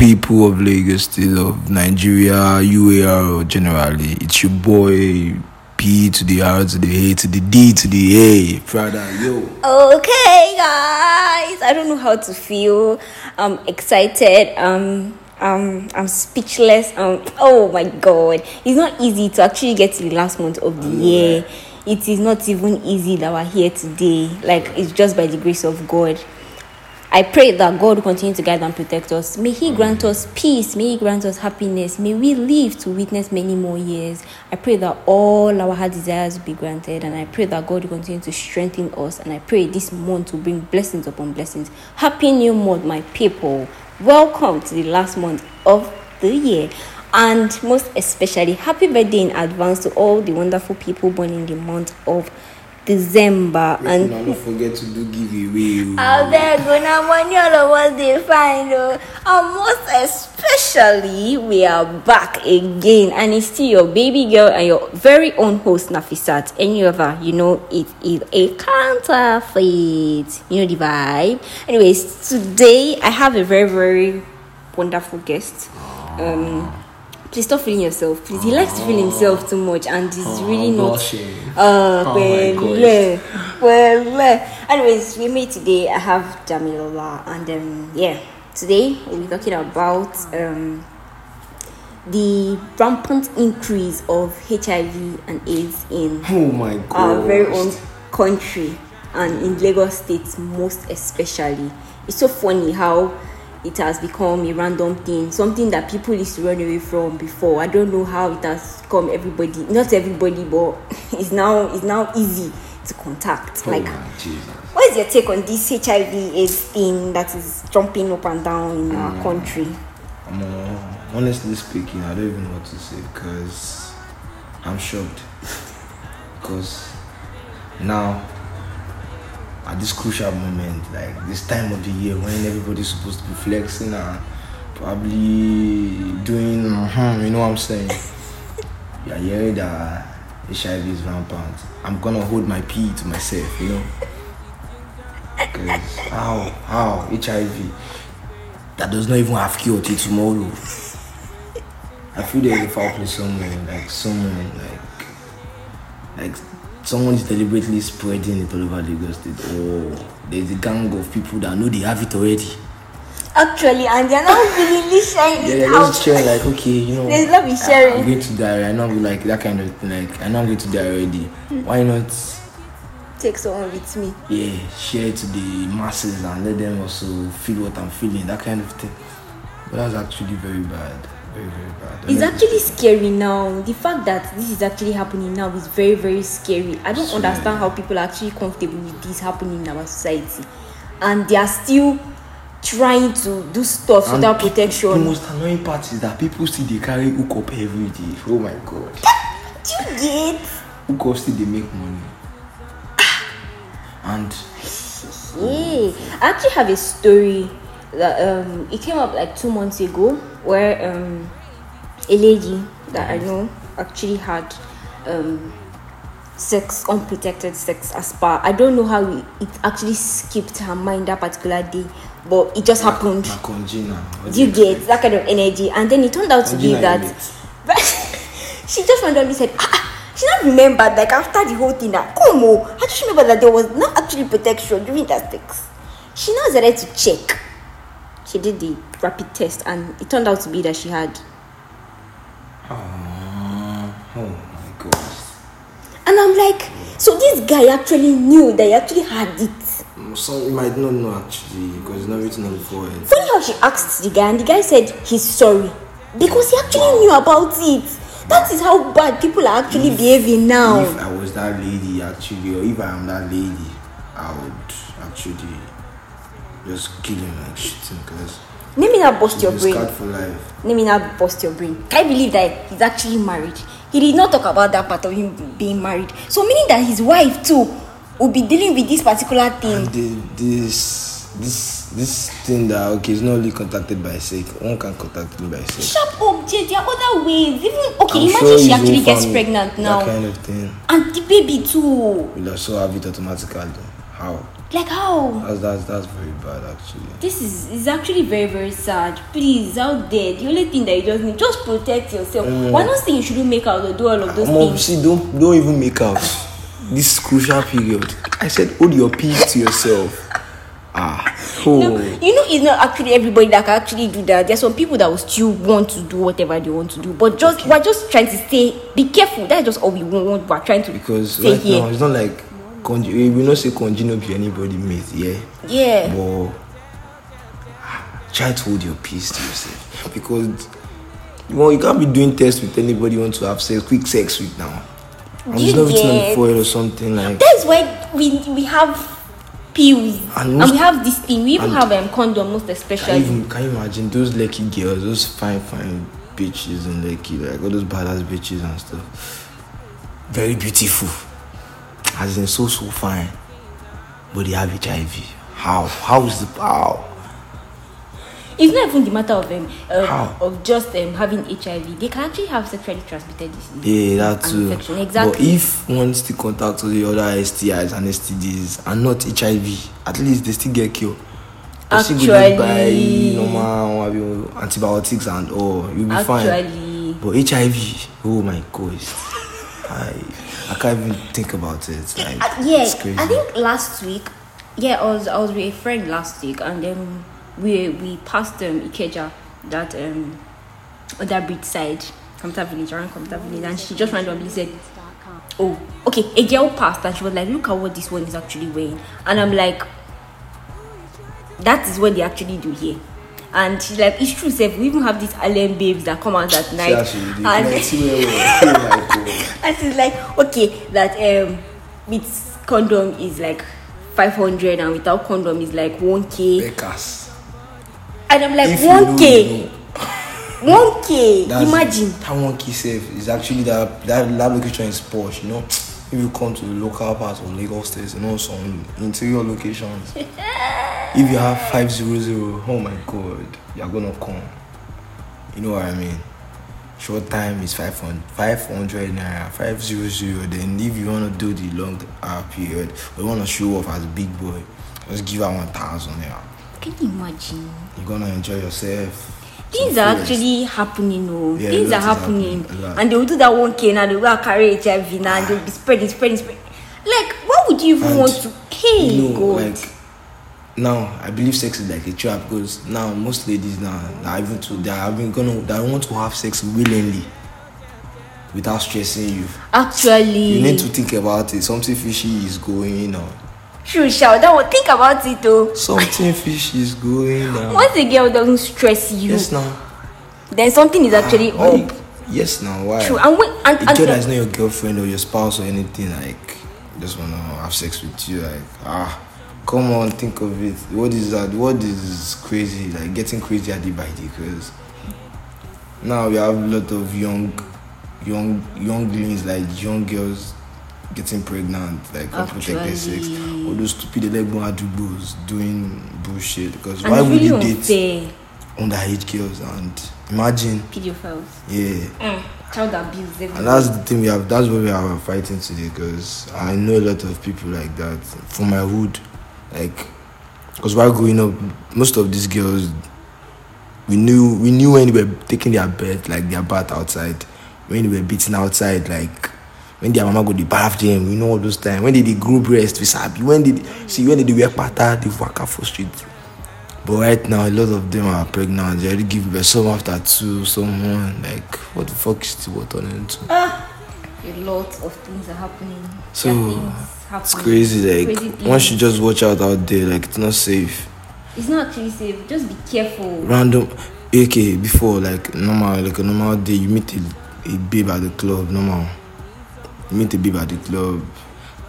people of Lagos State, of Nigeria, UAR, generally. It's your boy P to the R to the A to the D to the A. Brother, yo. Okay, guys. I don't know how to feel. I'm excited. Um, um, I'm speechless. Um, oh my god, it's not easy to actually get to the last month of the year. It is not even easy that we're here today. Like it's just by the grace of God. I pray that God will continue to guide and protect us. May He grant us peace. May He grant us happiness. May we live to witness many more years. I pray that all our heart desires will be granted. And I pray that God will continue to strengthen us. And I pray this month will bring blessings upon blessings. Happy New Month, my people. Welcome to the last month of the year. And most especially, happy birthday in advance to all the wonderful people born in the month of December. And And don't forget to do giveaway. I gonna money all of us dey find oh. And most especially we are back again and it's still your baby girl and your very own host Nafisat. Any other, you know, it is a counterfeit. You know the vibe. Anyways, today I have a very, very wonderful guest. Um Please stop feeling yourself, please. He likes to feel himself too much, and he's really not. blushing. Uh, Oh well, well, well. Anyways, we meet today. I have Damilola, and um, yeah, today we'll be talking about um the rampant increase of HIV and AIDS in Oh my god. our very own country and in Lagos State most especially. It's so funny how it has become a random thing, something that people used to run away from before. I don't know how it has come everybody, not everybody, but it's now it's now easy to contact. Oh like, what is your take on this HIV AIDS thing that is jumping up and down in our Mm. country? I'm, uh, honestly speaking, I don't even know what to say because I'm shocked. Because now, at this crucial moment, like this time of the year when everybody's supposed to be flexing and probably doing, uh you know what I'm saying? You're hearing that HIV is rampant. I'm gonna hold my pee to myself, you know? Because how, how, HIV? that does not even have cure till tomorrow. I feel there's a foul play somewhere, like someone, like, like someone is deliberately spreading it all over Lagos State. Oh, there's a gang of people that know they have it already. Actually, and they're not really sharing Yeah, it they're out. just sharing like, okay, you know, There's love sharing. I'm going to die. I know, like that kind of thing. Like, I know I'm going to die already. Why not? Take someone with me. yeah, share it to the masses and let them also feel what I'm feeling, that kind of thing. But that's actually very bad. Very, very bad. It's actually scary now. The fact that this is actually happening now is very, very scary. I don't understand how people are actually comfortable with this happening in our society. And they are still trying to do stuff And without protection. The most annoying part is that people still they carry hook up every day. Oh my god. Do you get? Hook up still they make money. And Yeah. I actually have a story that um it came up like two months ago where um a lady that I know actually had um sex unprotected sex as per I don't know how it, it actually skipped her mind that particular day, but it just happened. na conjina. What Do you get that kind of energy? And then it turned out to be that emit. she just randomly said, ah, ah," she not remembered like after the whole thing on, I just remember that there was not actually protection during that sex. She now decided to check. She did the rapid test and it turned out to be that she had. Ah, oh my god. And I'm like, so this guy actually knew that he actually had it. Some you might not know actually because it's not written on the forehead. Funny how she asked the guy, and the guy said he's sorry because he actually knew about it. That is how bad people are actually behaving now. If I was that lady actually, or if I am that lady, I would actually just kill him like shooting because Let me not bust your brain. for life. Let me not bust your brain. Can I believe that he's actually married? He did not talk about that part of him being married. So meaning that his wife too will be dealing with this particular thing. The, this this this thing that okay is not only contacted by sex, one can contact him by sex. Sharp object, there are other ways. Even okay, I'm imagine sure she actually gets pregnant now. That kind of thing And the baby too. will also have it automatically. How? Like how? That's that's that's very bad actually. This is is actually very very sad. Please, out there, the only thing that you just need just protect yourself. We're not saying you shouldn't make out or do all of those Mom, things. see, don't don't even make out. this crucial period. I said, hold your peace to yourself. Ah, oh, No, you know, it's not actually everybody that can actually do that. There's some people that will still want to do whatever they want to do, but just we're just trying to say, be careful. That's just all we want. We're trying to because right here. now it's not like conj- we will not say conji no be anybody mate, yeah. yeah, But try to hold your peace to yourself because well, you can't be doing tests with anybody you want to have sex, quick sex with now. You it's not written on the get- or something like. that's why we we have pills And and, we have this thing. We even have um, condom most Can especially. you, can you imagine those lucky girls, those fine, fine bitches and lucky, like all those badass bitches and stuff? Very beautiful. As in, so, so fine. But they have HIV. How? How is the. How? It's not even the matter of um, uh, of just um, having HIV. They can actually have sexually transmitted disease. Yeah, that too. infection. But Exactly. if one still contact all the other STIs and STDs and not HIV, at least they still get cured. They still go just Actually- buy normal antibiotics and all. You'll be fine. Actually, But HIV, oh my gosh, I I can't even think about it. Like, Uh, yeah, it's crazy. I think last week, yeah, I was I was with a friend last week, and then we we passed um Ikeja, that um other bridge side, computer village around computer village, and she just randomly said, "Oh, okay." A girl passed, and she was like, "Look at what this one is actually wearing," and I'm like, "That is what they actually do here." And she's like, "It's true, Seth. We even have these alien babes that come out at night." See how she dey and- plenty well well. Oh and she's like, okay, that um with condom is like 500 and without condom is like 1k. Beggars. And I'm like, If you know, 1k, you know. 1k. That's- Imagine. that one key safe is actually that that that location is posh. You know, if you come to the local part of Lagos State, you know some interior locations. if you have five zero zero, oh my god, you're gonna come. You know what I mean? Short time is 500, 500 naira, 500. Then, if you want to do the long uh, period, you want to show off as a big boy, just give her 1000 naira. Can you imagine? You're gonna enjoy yourself. Things are actually happening, oh. Yeah, Things are happening. happening. And they will do that 1k now, they will carry HIV now, and they'll be spreading, spreading, spreading. Like, why would you even And want to? Hey, know, God. like now I believe sex is like a trap because now most ladies now are even to they are even gonna they want to have sex willingly without stressing you. Actually, You need to think about it. Something fishy is going on. True, shout that one. Think about it, though. Something fishy is going on. Once a girl doesn't stress you, Yes now. then something is actually Why up. Yes now. Why? True, and when and, a and girl that is not your girlfriend or your spouse or anything like just wanna have sex with you like ah come on think of it. What is that? What is crazy? Like getting crazy at the by day because now we have a lot of young young younglings like young girls getting pregnant like unprotected sex all those stupid elegbon adubos doing bullshit because and why would you date unfair. underage girls? And imagine. Pedophiles, yeah. Mm, child abuse, and that's the thing we have. That's what we are fighting today. Because I know a lot of people like that. From my hood. Like, because while growing up, most of these girls, we knew we knew when they were taking their bath, like their bath outside, when they were beating outside, like when their mama go to bath them. We know all those time. When they, they grow breast, we sabi. When they see when did they wear pata, they out for street. But right now, a lot of them are pregnant. They already give birth. Some after two, someone like what the fuck is the turning into? Ah! A lot of things are happening. So, It's crazy. Like Crazy one should just watch out out there. Like it's not safe. It's not actually safe. Just be careful. Random. Okay, before like normal, like a normal day, you meet a, a babe at the club. Normal. You meet a babe at the club.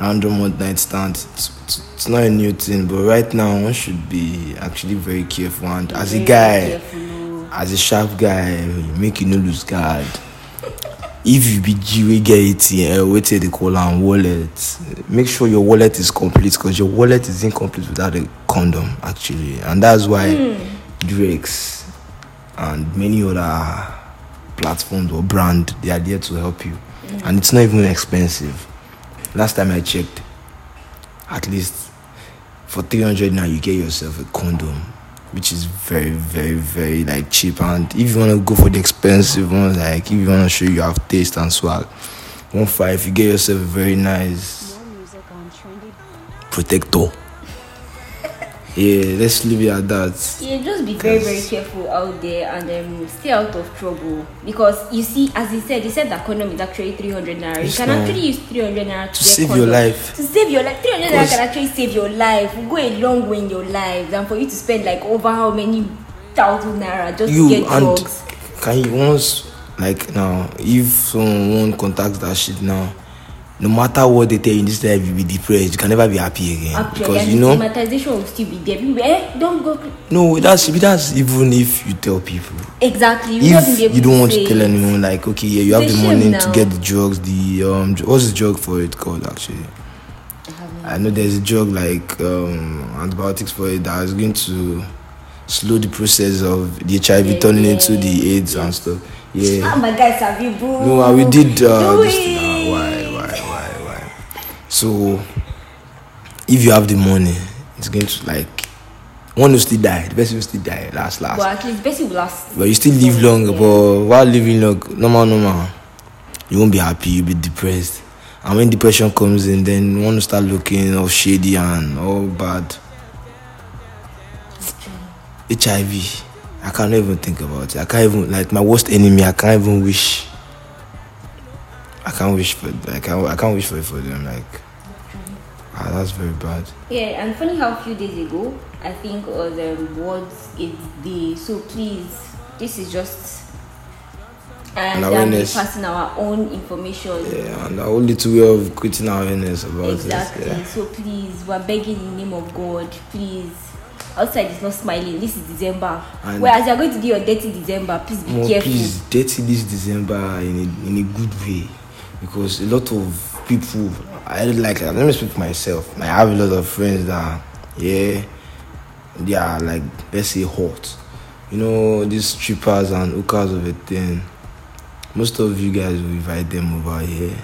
Random one night stand. It's, it's, it's not a new thing, but right now one should be actually very careful. And as a guy, careful, as a sharp guy, make you no lose guard. If you be G we get ATM, wait eh, till they call am wallet. Make sure your wallet is complete because your wallet is incomplete without a condom actually, and that's why hmm. Durex and many other platforms or brand they are there to help you, hmm. and it's not even expensive. Last time I checked, at least for 300 now you get yourself a condom which is very very very like cheap. And if you want to go for the expensive ones like if you want to show you have taste and swag one five you get yourself a very nice protector yeah let's leave it at that Yeah, just be very, very careful out there and um, stay out of trouble. Because you see, as he said, he said that condom is actually 300 naira. You Yes, can ma'am. actually use 300 naira to, To get save your life. To save your life. 300 naira can actually save your life. Will go a long way in your life than for you to spend like over how many thousand naira just you to get and drugs. can you once like now if someone contacts that shit now no matter what they tell you in this life you'll be depressed you can never be happy again because you know stigmatization will still be there. People eh, don't go. no that's that's even if you tell people Exactly. You if you don't want to tell anyone like okay yeah you have the money now. to get the drugs the um what's the drug for it called actually i know there's a drug like um antibiotics for it that is going to slow the process of the hiv Yeah, turning yeah, into the aids and stuff yeah Ah, my guys, have you? No, we did uh, Do this So, if you have the money, it's going to like one will still die. The person will still die. Last, last. But at least, best will last. But you still live long. Yeah. But while living long, normal, normal, you won't be happy. You'll be depressed. And when depression comes in, then want to start looking all shady and all bad. HIV. I can't even think about it. I can't even like my worst enemy. I can't even wish. I can't wish for. I can't. I can't wish for it for them. Like, ah, that's very bad. Yeah, and funny how a few days ago, I think uh, the World AIDS Day. So please, this is just and An um, awareness. passing our own information. Yeah, and our little way of creating awareness about Exactly. this. Yeah. So please, we're begging in the name of God, please. Outside is not smiling. This is December. And- Whereas you're going to do your dirty December, please be More careful. please dirty this December in a, in a good way because a lot of people I don't like let me speak for myself. I have a lot of friends that yeah they are like let's say hot. You know these strippers and hookers of a thing. Most of you guys will invite them over here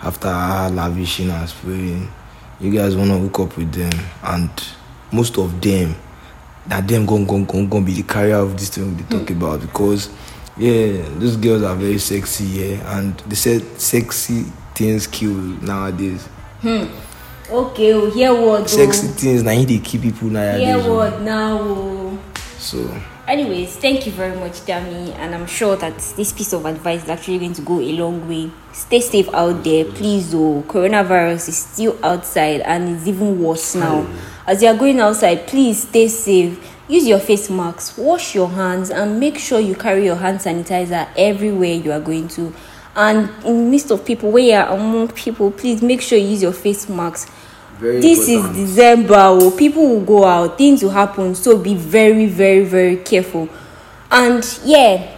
after lavishing and spraying. You guys wanna hook up with them and most of them that them gon gon gon gon be the carrier of this thing we talk mm. about because yeah those girls are very sexy yeah and they said sexy things kill nowadays Hmm. Okay, oh, hear word. oh. sexy things him dey kill people nowadays oh. word now. oh. so Anyways, thank you very much, Dami, and I'm sure that this piece of advice is actually going to go a long way. Stay safe out there, please. Oh, coronavirus is still outside and it's even worse now. As you are going outside, please stay safe. Use your face masks, wash your hands, and make sure you carry your hand sanitizer everywhere you are going to. And in midst of people, where you are among people, please make sure you use your face masks. Very this important. is december oh. People will go out. Things will happen. So be very very very careful. And yeah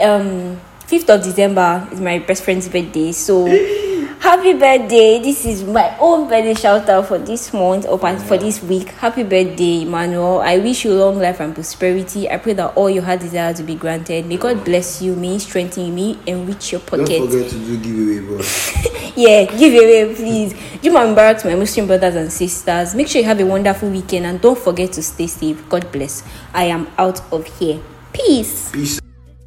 um 5th of december is my best friend's birthday so happy birthday this is my own birthday shout out for this month or for this week happy birthday emmanuel i wish you long life and prosperity i pray that all your heart desires will be granted may god bless you may strengthen you may he enrich your don't forget to do giveaway bro yeah, give away, please. Juma Mubarak to my Muslim brothers and sisters. Make sure you have a wonderful weekend and don't forget to stay safe. God bless. I am out of here. Peace. peace